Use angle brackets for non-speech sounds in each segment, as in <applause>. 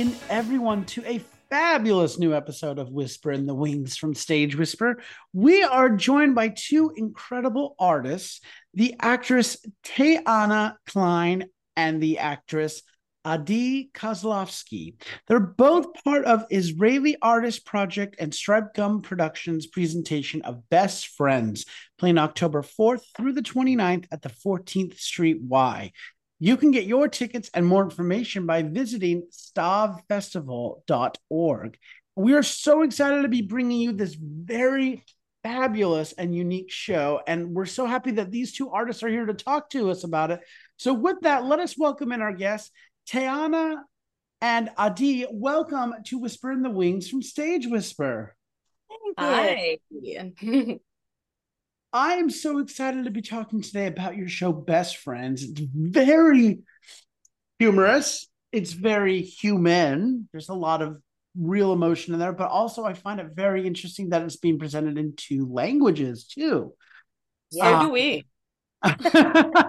In, everyone, to a fabulous new episode of Whisper in the Wings from Stage Whisper. We are joined by two incredible artists the actress Te'ena Klein and the actress Adi Kozlovsky. They're both part of Israeli Artist Project and Stripe Gum Productions presentation of Best Friends, playing October 4th through the 29th at the 14th Street Y. You can get your tickets and more information by visiting stavfestival.org. We are so excited to be bringing you this very fabulous and unique show. And we're so happy that these two artists are here to talk to us about it. So, with that, let us welcome in our guests, Te'ena and Adi. Welcome to Whisper in the Wings from Stage Whisper. Hi. <laughs> I am so excited to be talking today about your show, Best Friends. It's very humorous, it's very human. There's a lot of real emotion in there, but also I find it very interesting that it's being presented in two languages too. Yeah, uh, do we? <laughs>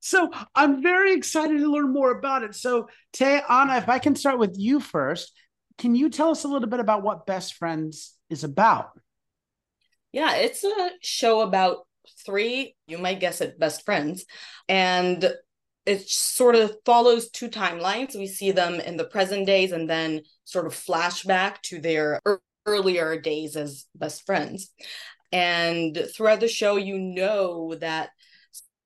so I'm very excited to learn more about it. So, Tay, Anna, if I can start with you first, can you tell us a little bit about what Best Friends is about? Yeah, it's a show about three, you might guess it, best friends. And it sort of follows two timelines. We see them in the present days and then sort of flashback to their earlier days as best friends. And throughout the show, you know that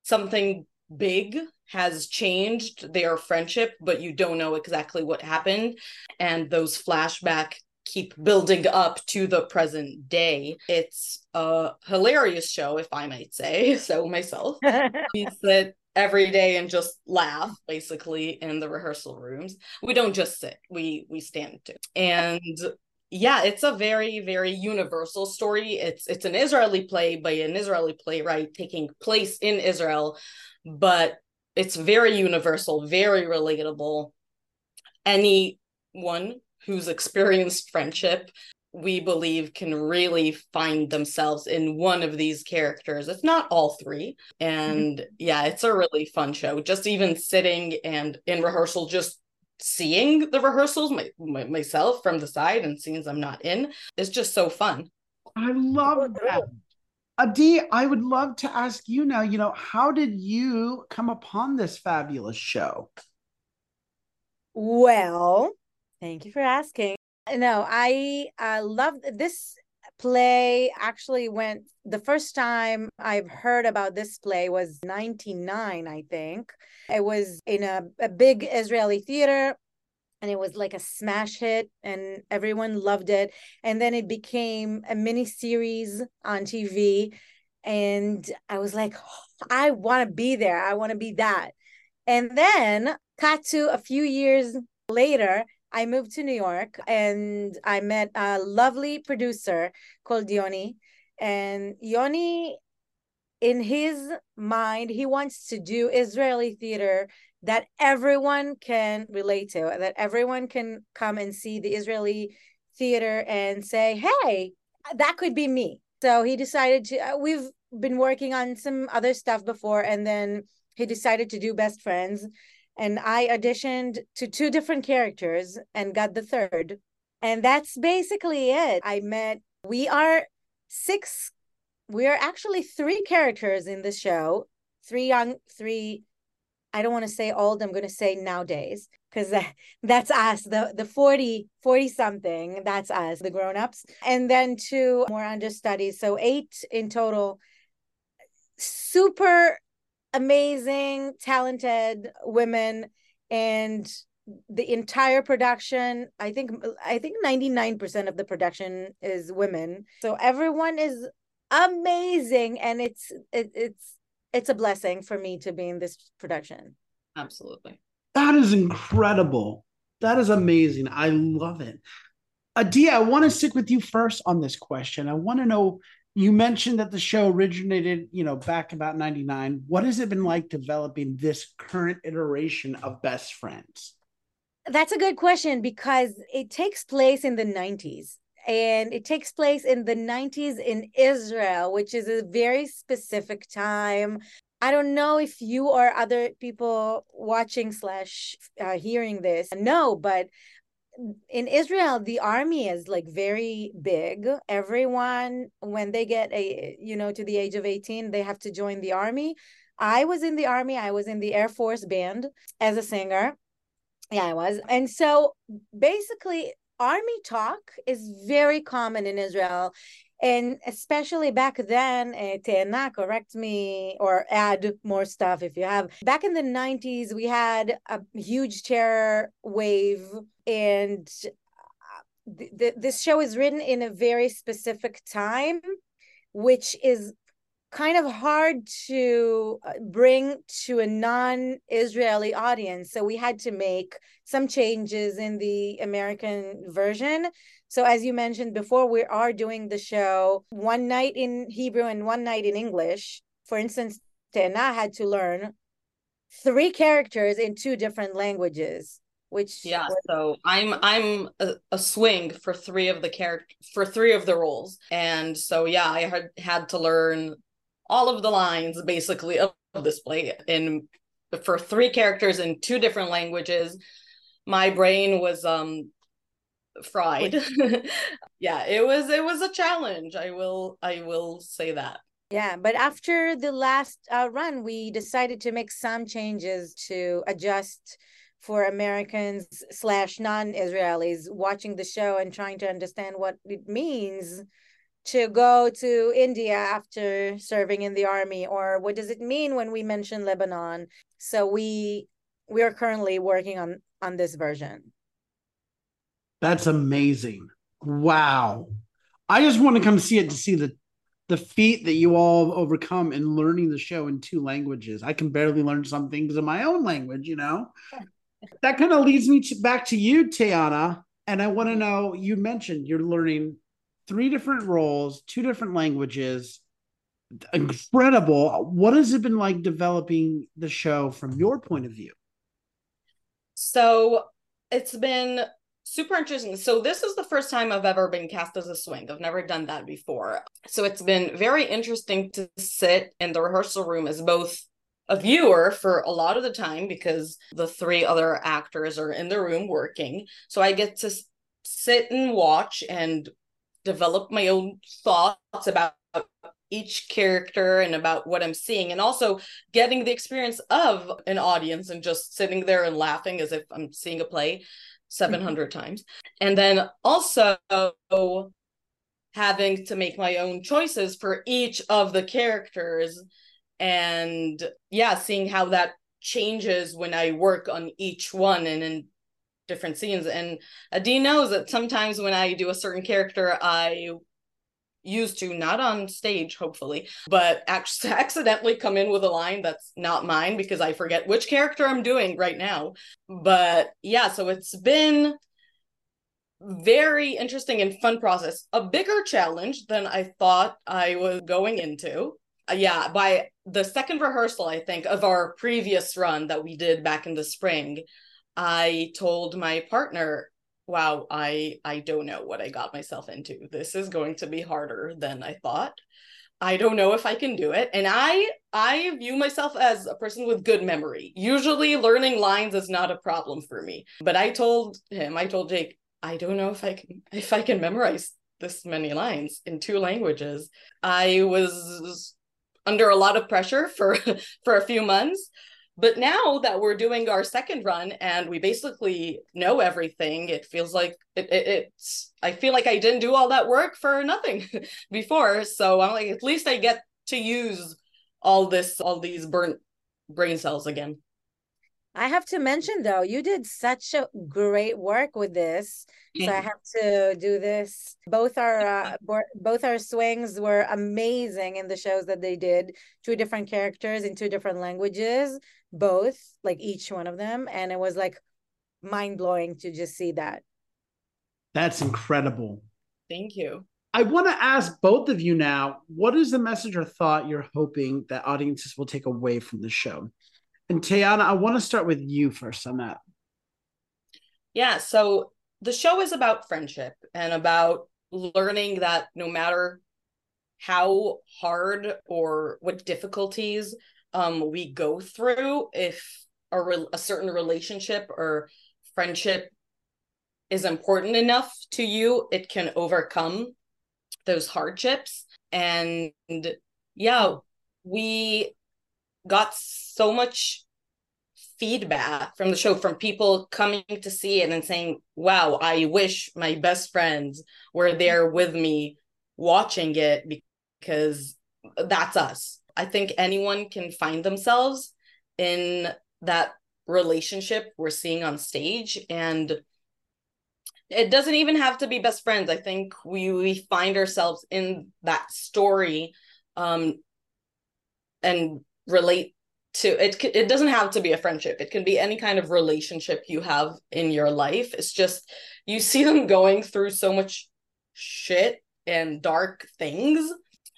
something big has changed their friendship, but you don't know exactly what happened. And those flashback keep building up to the present day. It's a hilarious show, if I might say <laughs> so myself. <laughs> we sit every day and just laugh basically in the rehearsal rooms. We don't just sit, we we stand too. And yeah, it's a very, very universal story. It's it's an Israeli play by an Israeli playwright taking place in Israel, but it's very universal, very relatable. Anyone who's experienced friendship we believe can really find themselves in one of these characters. If not all three. And mm-hmm. yeah it's a really fun show. Just even sitting and in rehearsal just seeing the rehearsals my, my, myself from the side and scenes i'm not in is just so fun. I love that. adi i would love to ask you now you know how did you come upon this fabulous show? Well Thank you for asking. No, I uh, love this play. Actually, went the first time I've heard about this play was 99, I think. It was in a, a big Israeli theater and it was like a smash hit and everyone loved it and then it became a mini series on tv and i was like oh, i want to be there i want to be that and then cut to a few years later I moved to New York and I met a lovely producer called Yoni. And Yoni, in his mind, he wants to do Israeli theater that everyone can relate to, that everyone can come and see the Israeli theater and say, hey, that could be me. So he decided to, uh, we've been working on some other stuff before, and then he decided to do Best Friends and I auditioned to two different characters and got the third. And that's basically it. I met, we are six, we are actually three characters in the show, three young, three, I don't want to say old, I'm going to say nowadays because that, <laughs> that's us the the 40 40 something that's us the grown-ups and then two more understudies so eight in total super amazing, talented women, and the entire production. I think I think ninety nine percent of the production is women. So everyone is amazing, and it's it, it's it's a blessing for me to be in this production. Absolutely, that is incredible. That is amazing. I love it. Adia, I want to stick with you first on this question. I want to know you mentioned that the show originated, you know, back about 99. What has it been like developing this current iteration of Best Friends? That's a good question because it takes place in the 90s and it takes place in the 90s in Israel, which is a very specific time. I don't know if you or other people watching slash uh, hearing this know, but in Israel, the army is like very big. Everyone, when they get a you know to the age of eighteen, they have to join the army. I was in the army. I was in the Air Force band as a singer. Yeah, I was. And so basically, army talk is very common in Israel and especially back then uh, Te'ena, correct me or add more stuff if you have back in the 90s we had a huge terror wave and uh, th- th- this show is written in a very specific time which is kind of hard to uh, bring to a non-Israeli audience. So we had to make some changes in the American version. So as you mentioned before, we are doing the show one night in Hebrew and one night in English. For instance, Te'ena had to learn three characters in two different languages which yeah was- so i'm i'm a, a, swing for three of the character for three of the roles and so yeah i had had to learn all of the lines basically of this play in for three characters in two different languages. My brain was um fried. <laughs> yeah, it was it was a challenge. I will I will say that. Yeah, but after the last uh, run, we decided to make some changes to adjust for Americans slash non-Israelis watching the show and trying to understand what it means to go to India after serving in the army or what does it mean when we mention Lebanon? So we we are currently working on on this version. That's amazing. Wow. I just want to come see it to see the the feat that you all overcome in learning the show in two languages. I can barely learn some things in my own language, you know. That kind of leads me to, back to you, Te'ena, and I want to know. You mentioned you're learning three different roles, two different languages. Incredible. What has it been like developing the show from your point of view? So it's been super interesting. So this is the first time I've ever been cast as a swing. I've never done that before. So it's been very interesting to sit in the rehearsal room as both a viewer for a lot of the time because the three other actors are in the room working. So I get to sit and watch and develop my own thoughts about each character and about what I'm seeing, and also getting the experience of an audience and just sitting there and laughing as if I'm seeing a play 700 mm-hmm. times. And then also having to make my own choices for each of the characters. And yeah, seeing how that changes when I work on each one and in different scenes. And Adi knows that sometimes when I do a certain character, I used to not on stage hopefully but actually <laughs> accidentally come in with a line that's not mine because i forget which character i'm doing right now but yeah so it's been very interesting and fun process a bigger challenge than i thought i was going into Uh, yeah by the second rehearsal i think of our previous run that we did back in the spring I told my partner, wow, I I don't know what I got myself into. This is going to be harder than I thought. I don't know if I can do it. And I I view myself as a person with good memory. Usually learning lines is not a problem for me. But I told him, I told Jake, I don't know if I can if I can memorize this many lines in two languages. I was under a lot of pressure for <laughs> for a few months but now that we're doing our second run and we basically know everything, it feels like it, it, it's, I feel like I didn't do all that work for nothing <laughs> before. So I'm like, at least I get to use all this, all these burnt brain cells again. I have to mention though, you did such a great work with this. So I have to do this. Both our uh, both our swings were amazing in the shows that they did. Two different characters in two different languages, both like each one of them, and it was like mind blowing to just see that. That's incredible. Thank you. I want to ask both of you now what is the message or thought you're hoping that audiences will take away from the show? And Te'ena, I want to start with you first on that. Yeah. So the show is about friendship and about learning that no matter how hard or what difficulties um we go through if a, re- a certain relationship or friendship is important enough to you it can overcome those hardships and yeah we got so much feedback from the show from people coming to see it and saying wow i wish my best friends were there with me watching it because that's us. I think anyone can find themselves in that relationship we're seeing on stage and it doesn't even have to be best friends. I think we we find ourselves in that story um and relate to it it doesn't have to be a friendship. It can be any kind of relationship you have in your life. It's just you see them going through so much shit and dark things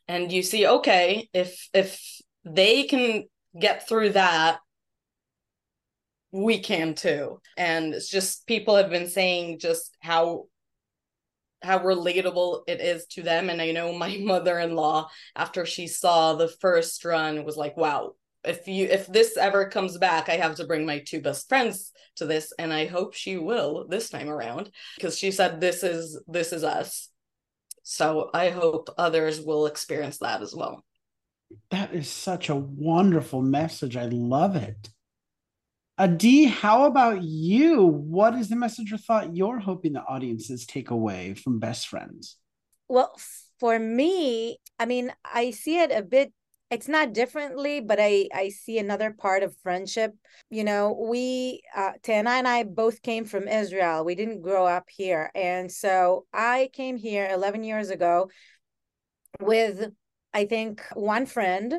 and you see okay if if they can get through that we can too. And it's just people have been saying just how how relatable it is to them. And i know my <laughs> mother-in-law after she saw the first run was like wow if you if this ever comes back i have to bring my two best friends to this and i hope she will this time around. Because she said this is this is us. So i hope others will experience that as well. That is such a wonderful message. I love it Adi, how about you? What is the message or thought you're hoping the audiences take away from Best Friends? Well, for me, I mean, I see it a bit it's not differently but i i see another part of friendship. You know we uh Te'ena and i both came from israel. We didn't grow up here. And so i came here 11 years ago with i think one friend.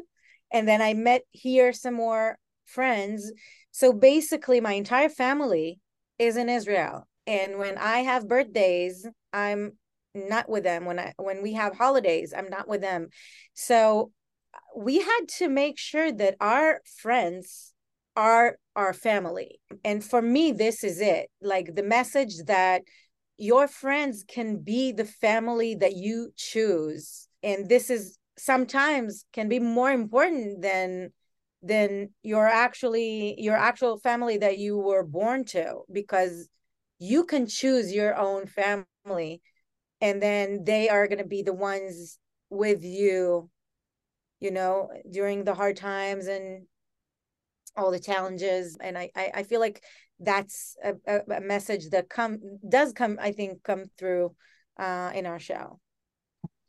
And then i met here some more friends so basically my entire family is in israel and when i have birthdays i'm not with them when i when we have holidays i'm not with them so uh, we had to make sure that our friends are our family. And for me, this is it like the message that your friends can be the family that you choose. And this is sometimes can be more important than than your actually your actual family that you were born to because you can choose your own family and then they are going to be the ones with you you know, during the hard times and all the challenges. And I, I, I feel like that's a, a message that come does come, I think, come through uh, in our show.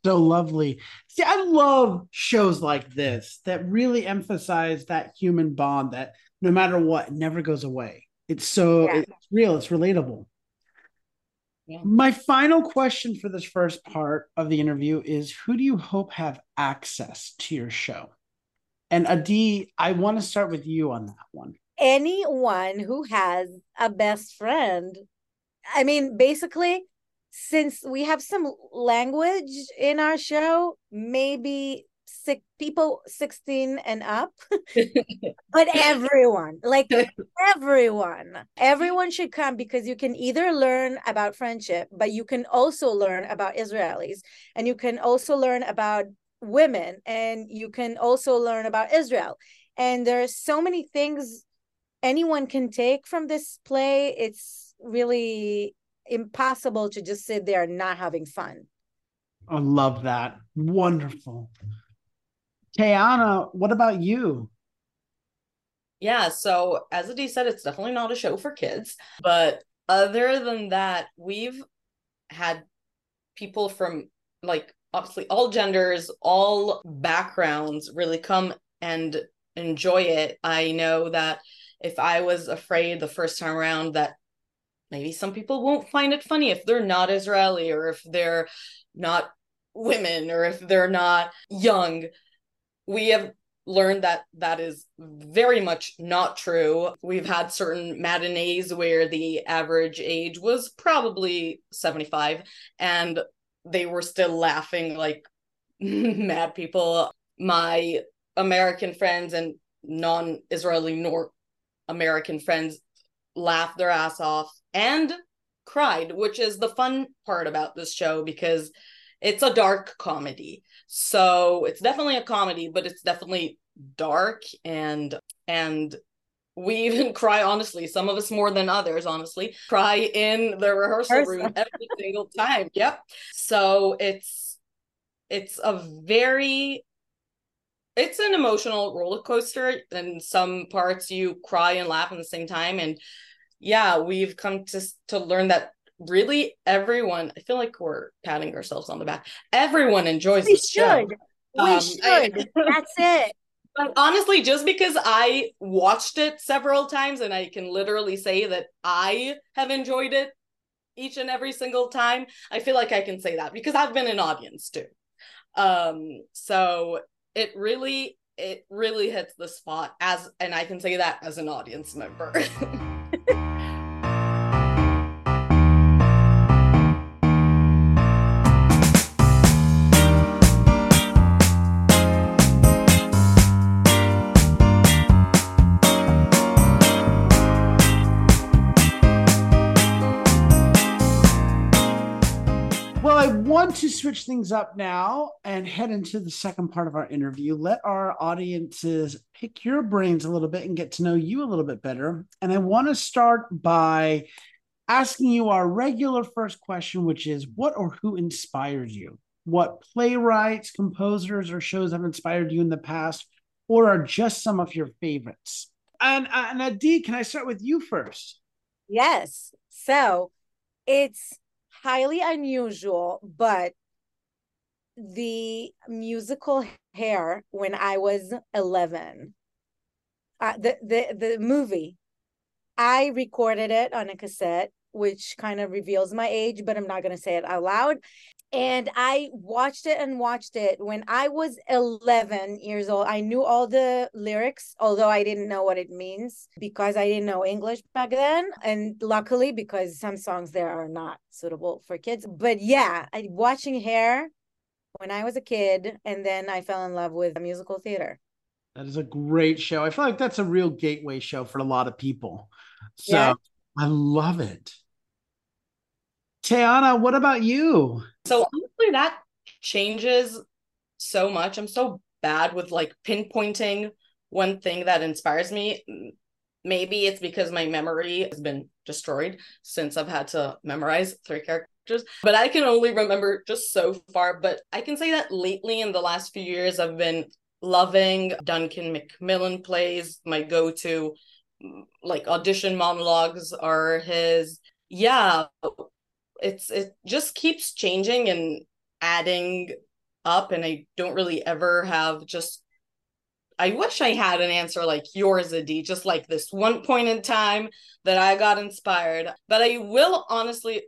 So lovely. See, I love shows like this that really emphasize that human bond that no matter what, never goes away. It's so yeah. it's real, it's relatable. Yeah. My final question for this first part of the interview is Who do you hope have access to your show? And Adi, I want to start with you on that one. Anyone who has a best friend. I mean, basically, since we have some language in our show, maybe six people 16 and up <laughs> but everyone like everyone everyone should come because you can either learn about friendship but you can also learn about israelis and you can also learn about women and you can also learn about israel. And there are so many things anyone can take from this play. It's really impossible to just sit there not having fun I love that. Wonderful. Te'ena, what about you? Yeah, so as Adi said, it's definitely not a show for kids. But other than that, we've had people from like obviously all genders, all backgrounds really come and enjoy it. I know that if I was afraid the first time around that maybe some people won't find it funny if they're not Israeli or if they're not women or if they're not young we have learned that that is very much not true. We've had certain matinees where the average age was probably 75 and they were still laughing like <laughs> mad people. My American friends and non Israeli nor American friends laughed their ass off and cried, which is the fun part about this show because it's a dark comedy. So it's definitely a comedy, but it's definitely dark and and we <laughs> even cry honestly some of us more than others honestly cry in the rehearsal room every single time. Yep. So it's it's a very it's an emotional roller coaster and some parts you cry and laugh at the same time. And yeah we've come to to learn that really everyone i feel like we're patting ourselves on the back. Everyone enjoys we the show. we um, should. I, that's it. <laughs> But honestly just because i watched it several times and i can literally say that i have enjoyed it each and every single time i feel like i can say that because i've been an audience too. Um so it really it really hits the spot as and i can say that as an audience member <laughs> want to switch things up now and head into the second part of our interview. Let our audiences pick your brains a little bit and get to know you a little bit better. And I want to start by asking you our regular first question, which is what or who inspired you? What playwrights, composers, or shows have inspired you in the past, or are just some of your favorites? And, uh, and Adi, can I start with you first? Yes. So it's highly unusual, but the musical hair when I was 11, uh, the, the, the movie, I recorded it on a cassette, which kind of reveals my age, but I'm not going to say it out loud and I watched it and watched it when I was 11 years old. I knew all the lyrics, although I didn't know what it means because I didn't know English back then. And luckily, because some songs there are not suitable for kids. But yeah, I watching Hair when I was a kid, and then I fell in love with musical theater. That is a great show. I feel like that's a real gateway show for a lot of people. So yeah. I love it. Te'ena, what about you? So honestly, that changes so much. I'm so bad with like pinpointing one thing that inspires me. Maybe it's because my memory has been destroyed since I've had to memorize three characters, but I can only remember just so far. But I can say that lately in the last few years, I've been loving Duncan Macmillan plays. My go to like audition monologues are his. Yeah, it's it just keeps changing and adding up and i don't really ever have just i wish i had an answer like yours adi just like this one point in time that i got inspired. But i will honestly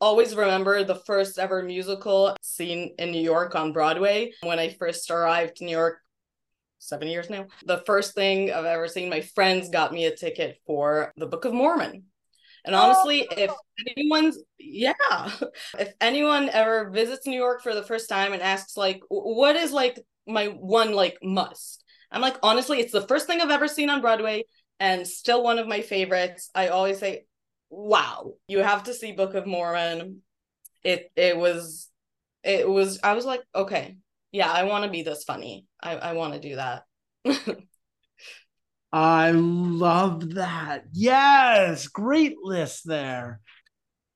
always remember the first ever musical seen in new york on broadway when i first arrived to new york seven years now. The first thing i've ever seen my friends got me a ticket for the book of mormon and oh, honestly, oh. if anyone's, yeah, <laughs> if anyone ever visits New York for the first time and asks, like, what is like my one like must? I'm like, honestly, it's the first thing I've ever seen on Broadway and still one of my favorites. I always say, wow, you have to see Book of Mormon. It, it was, it was, I was like, okay, yeah, I want to be this funny. I, I want to do that. <laughs> I love that. Yes, great list there.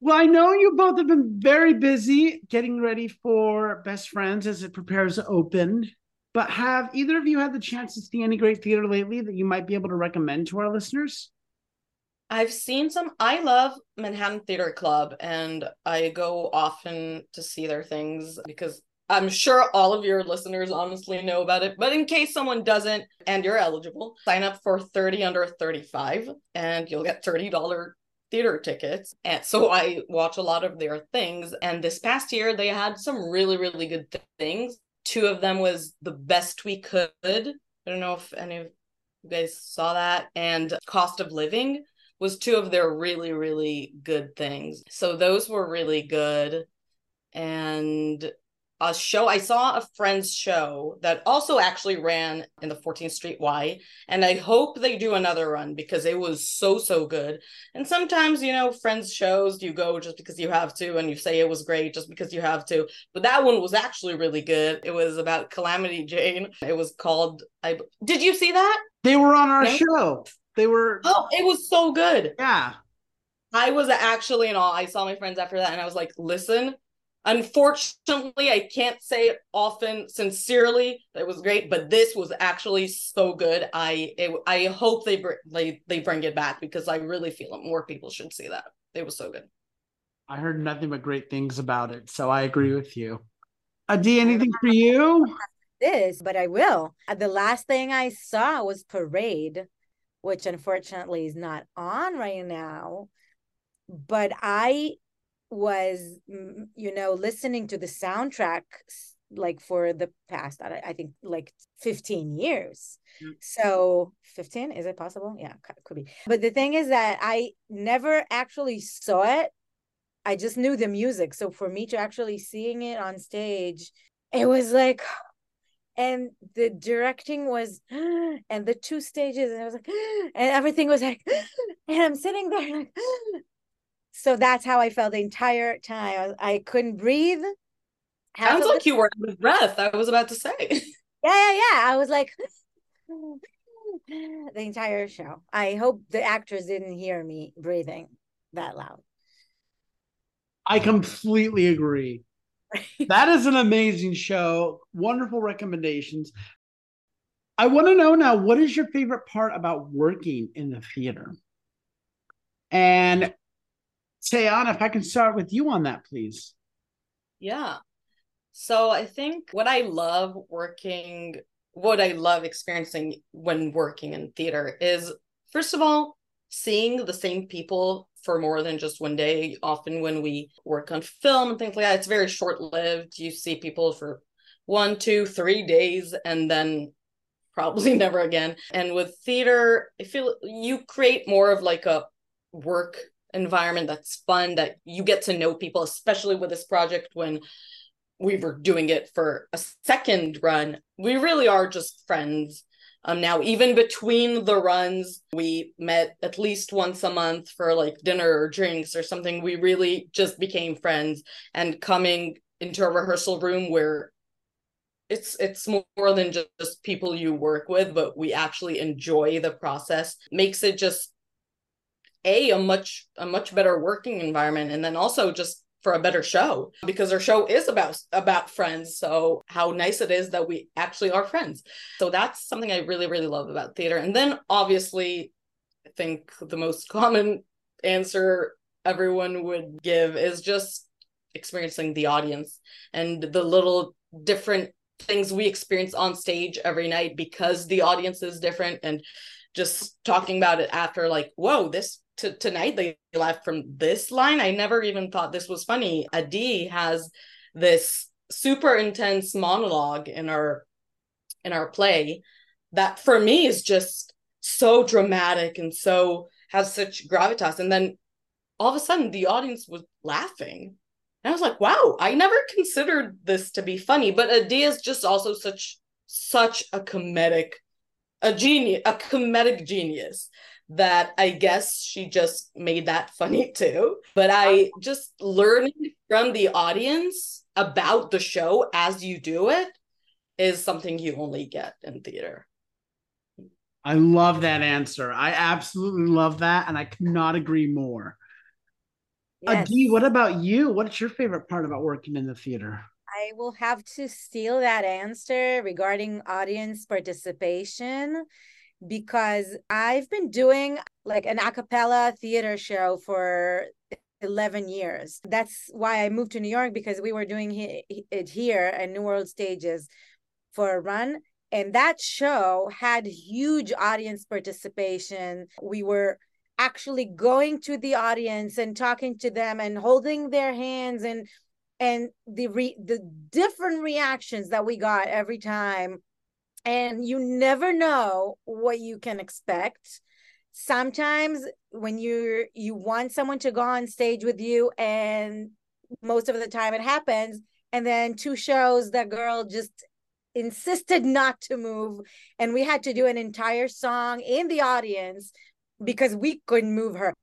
Well, I know you both have been very busy getting ready for Best Friends as it prepares to open. But have either of you had the chance to see any great theater lately that you might be able to recommend to our listeners? I've seen some. I love Manhattan Theater Club, and I go often to see their things because I'm sure all of your listeners honestly know about it, but in case someone doesn't and you're eligible, sign up for 30 under 35 and you'll get $30 theater tickets. And so I watch a lot of their things. And this past year, they had some really, really good th- things. Two of them was The Best We Could. I don't know if any of you guys saw that. And Cost of Living was two of their really, really good things. So those were really good. And a show. I saw a friend's show that also actually ran in the 14th Street Y, and I hope they do another run because it was so so good. And sometimes, you know, friends shows you go just because you have to, and you say it was great just because you have to. But that one was actually really good. It was about Calamity Jane. It was called. I did you see that? They were on our show. They were. Oh, it was so good. Yeah. I was actually in awe. I saw my friends after that, and I was like, "Listen, Unfortunately, I can't say it often sincerely. It was great, but this was actually so good. I it, I hope they, br- they they bring it back because I really feel more people should see that. It was so good. I heard nothing but great things about it, so I agree with you. Adi, anything for you? This, but I will. Uh, the last thing I saw was Parade, which unfortunately is not on right now. But I was you know listening to the soundtrack like for the past i think like 15 years. Mm-hmm. so 15 is it possible? Yeah could be. But the thing is that i never actually saw it. I just knew the music. So for me to actually seeing it on stage it was like <gasps> and the directing was <gasps> and the two stages and i was like <gasps> and everything was like and i'm sitting there like so that's how I felt the entire time. I, I couldn't breathe. Half Sounds like the- you were out of breath. I was about to say. <laughs> Yeah, yeah, yeah. I was like <sighs> the entire show. I hope the actors didn't hear me breathing that loud. I completely agree. <laughs> that is an amazing show. Wonderful recommendations. I want to know now what is your favorite part about working in the theater? And Te'ena, if I can start with you on that, please. Yeah. So I think what I love working, what I love experiencing when working in theater is, first of all, seeing the same people for more than just one day. Often when we work on film and things like that, it's very short lived. You see people for one, two, three days, and then probably <laughs> never again. And with theater, I feel you create more of like a work environment that's fun that you get to know people especially with this project when we were doing it for a second run. We really are just friends. Um now even between the runs we met at least once a month for like dinner or drinks or something. We really just became friends. And coming into a rehearsal room where it's it's more than just people you work with but we actually enjoy the process makes it just a a much a much better working environment and then also just for a better show because our show is about about friends so how nice it is that we actually are friends. So that's something i really really love about theater. And then obviously i think the most <laughs> common answer everyone would give is just experiencing the audience and the little different things we experience on stage every night because the audience is different and just talking about it after like whoa this to tonight they laughed from this line. I never even thought this was funny. Adi has this super intense monologue in our in our play that for me is just so dramatic and so has such gravitas. And then all of a sudden the audience was laughing. And I was like, wow, I never considered this to be funny. But Adi is just also such such a comedic, a genius, a comedic genius that I guess she just made that funny <laughs> too. But I oh. just learning from the audience about the show as you do it is something you only get in theater. I love that answer. I absolutely love that. And I cannot agree more. Yes. Adi, what about you? What's your favorite part about working in the theater? I will have to steal that answer regarding audience participation because I've been doing like an a cappella theater show for 11 years. That's why I moved to New York because we were doing it here at New World Stages for a run. And that show had huge audience participation. We were actually going to the audience and talking to them and holding their hands and and the re- the different reactions that we got every time and you never know what you can expect. Sometimes when you you want someone to go on stage with you and most of the time it happens and then two shows the girl just insisted not to move and we had to do an entire song in the audience because we couldn't move her.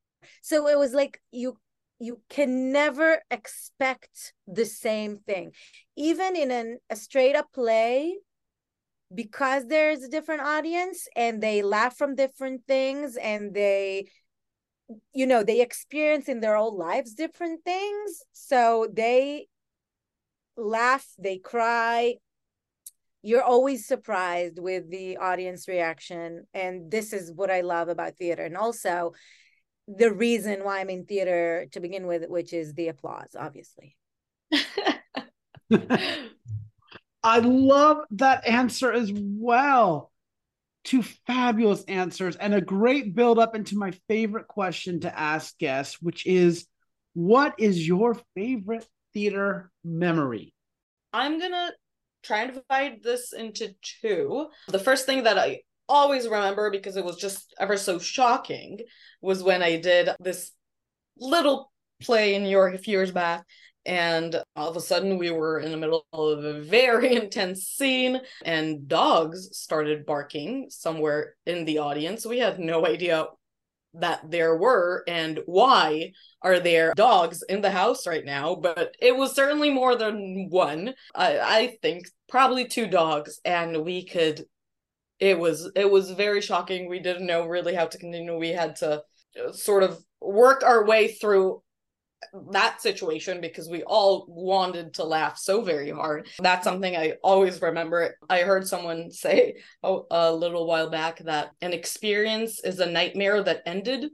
So it was like you you can never expect the same thing. Even in an, a straight up play because there's a different audience and they laugh from different things and they you know they experience in their own lives different things. So they laugh they cry. You're always surprised with the audience reaction. And this is what i love about theater. And also the reason why i'm in theater to begin with which is the applause obviously <laughs> <laughs> i love that answer as well two fabulous answers and a great build up into my favorite question to ask guests which is what is your favorite theater memory i'm gonna try and divide this into two. The first thing that I always remember because it was just ever so shocking was when I did this little play in New York a few years back. And all of a sudden, we were in the middle of a very <laughs> intense scene, and dogs started barking somewhere in the audience. We had no idea that there were and why are there dogs in the house right now but it was certainly more than one. I, I think probably two dogs and we could it was it was very shocking. We didn't know really how to continue. We had to uh, sort of work our way through that situation because we all wanted to laugh so very hard. That's something I always remember. I heard someone say oh, a little while back that an experience is a nightmare that ended.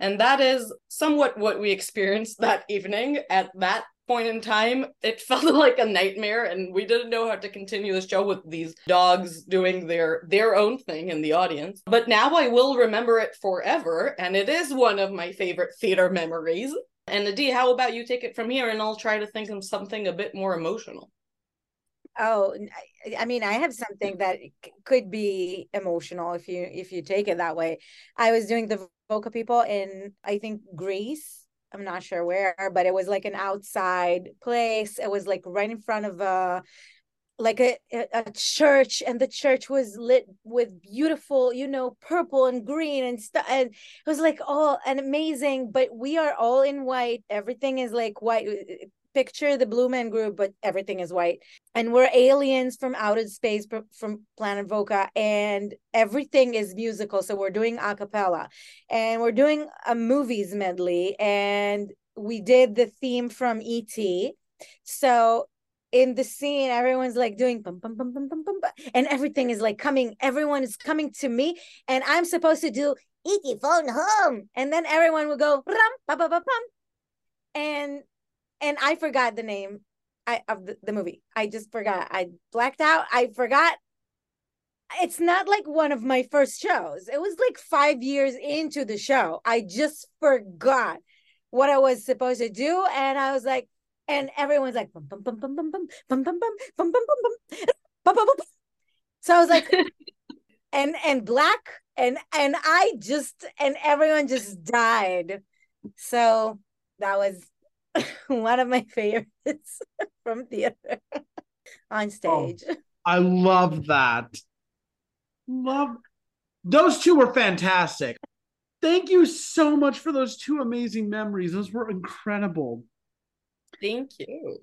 And that is somewhat what we experienced that evening at that point in time. It <laughs> felt like a nightmare and we didn't know how to continue the show with these dogs doing their their own thing in the audience. But now I will remember it forever and it is one of my favorite theater memories. And Adi, how about you take it from here and I'll try to think of something a bit more emotional. Oh, I mean, I have something that could be emotional if you if you take it that way. I was doing the Voca People in I think Greece. I'm not sure where, but it was like an outside place. It was like right in front of a like a, a church and the church was lit with beautiful you know purple and green and stuff and it was like all and amazing but we are all in white. Everything is like white uh, uh, picture the blue man group but everything is white. And we're aliens from outer space from planet voca and everything is musical so we're doing a cappella. And we're doing a movies medley and we did the theme from et so in the scene, everyone's like doing bum, bum, bum, bum, bum, bum, and everything is like coming, everyone is coming to me, and I'm supposed to do E.T. phone home. And then everyone would go rum, ba, ba, ba, bum. And and I forgot the name I, of the, the movie. I just forgot. I blacked out. I forgot. It's not like one of my first shows. It was like five years into the show. I just forgot what I was supposed to do. And I was like, and everyone's like bum bum bum bum bum bum bum bum bum bum bum bum bum bum bum so I was like and and black and and I just and everyone just died so that was one of my favorites from theater on stage oh, I love that love those two were fantastic thank you so much for those two amazing memories those were incredible Thank you.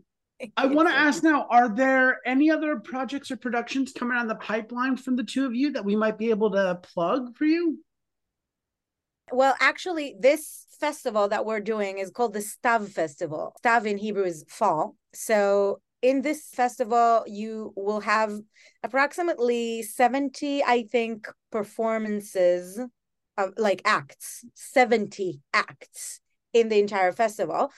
I want to ask now are there any other projects or productions coming on the pipeline from the two of you that we might be able to plug for you? Well, actually, this festival that we're doing is called the Stav Festival. Stav in Hebrew is fall. So, in this festival, you will have approximately 70, I think, performances of like acts, 70 acts in the entire festival.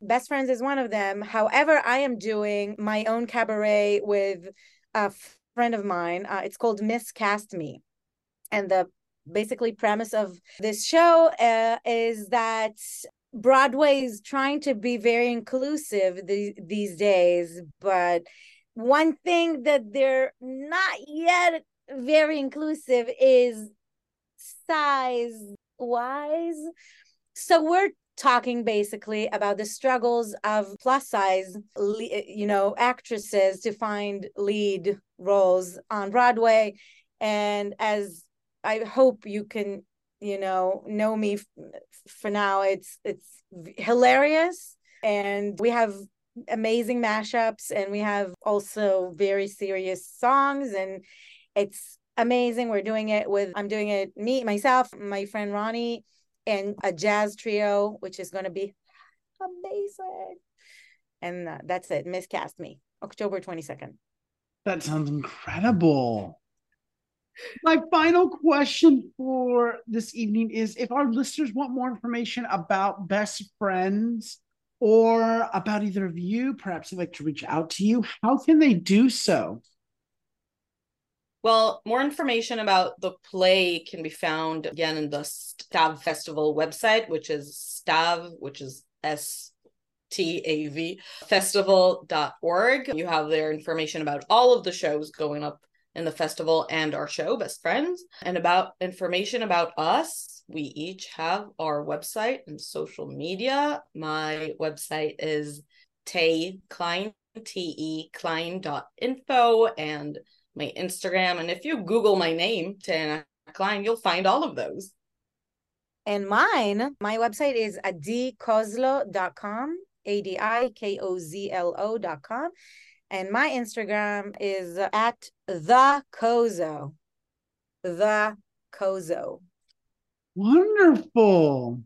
Best Friends is one of them. However, I am doing my own cabaret with a friend of mine. Uh, it's called Miscast Me. And the basically premise of this show uh, is that Broadway is trying to be very inclusive th- these days, but one thing that they're not yet very inclusive is size wise. So we're talking basically about the struggles of plus size you know actresses to find lead roles on broadway. And as i hope you can you know know me for now it's it's hilarious. And we have amazing mashups and we have also very serious songs and it's amazing. We're doing it with i'm doing it me myself my friend ronnie and a jazz trio, which is going to be amazing. And uh, that's it. Miscast me, October 22nd. That sounds incredible. My final question for this evening is if our listeners want more information about best friends or about either of you, perhaps they'd like to reach out to you, how can they do so? Well, more information about the play can be found again in the Stav Festival website, which is Stav, which is S T A V, festival.org. You have their information about all of the shows going up in the festival and our show, Best Friends, and about information about us. We each have our website and social media. My website is Tay Klein, T E Klein.info, and my Instagram. And if you Google my name, Te'ena Klein, you'll find all of those. And mine, my website is adikozlo.com, A D I K O Z L O.com. And my Instagram is at the Kozo. The Kozo. Wonderful.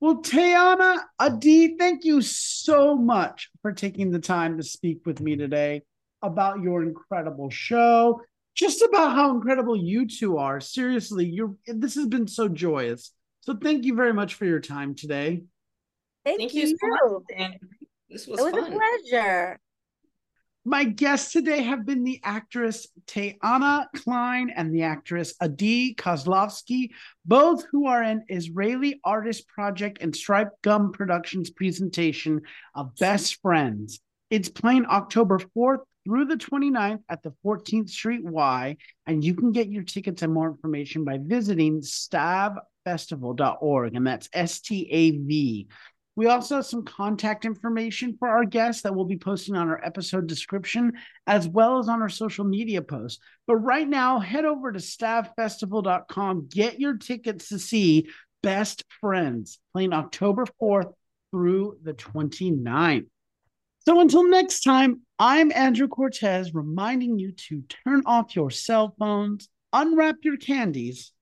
Well, Te'ena, Adi, thank you so much for taking the time to speak with me today about your incredible show, just about how incredible you two are. Seriously, you're this has been so joyous. So thank you very much for your time today. Thank, thank you. you so much. This was, it was fun. a pleasure. My guests today have been the actress Te'ena Klein and the actress Adi Kozlovsky, both who are an Israeli Artist Project and Stripe Gum Productions presentation of Best Friends. It's playing October 4th through the 29th at the 14th Street Y, and you can get your tickets and more information by visiting stavfestival.org, and that's S T A V. We also have some contact information for our guests that we'll be posting on our episode description as well as on our social media posts. But right now, head over to stavfestival.com, get your tickets to see Best Friends playing October 4th through the 29th. So until next time, I'm Andrew Cortez reminding you to turn off your cell phones, unwrap your candies,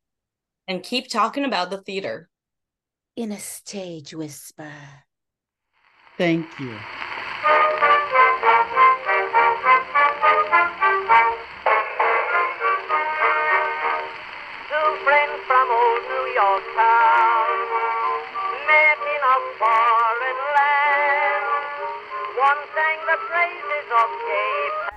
and keep talking about the theater. In a stage whisper. Thank you. Two friends from old New York town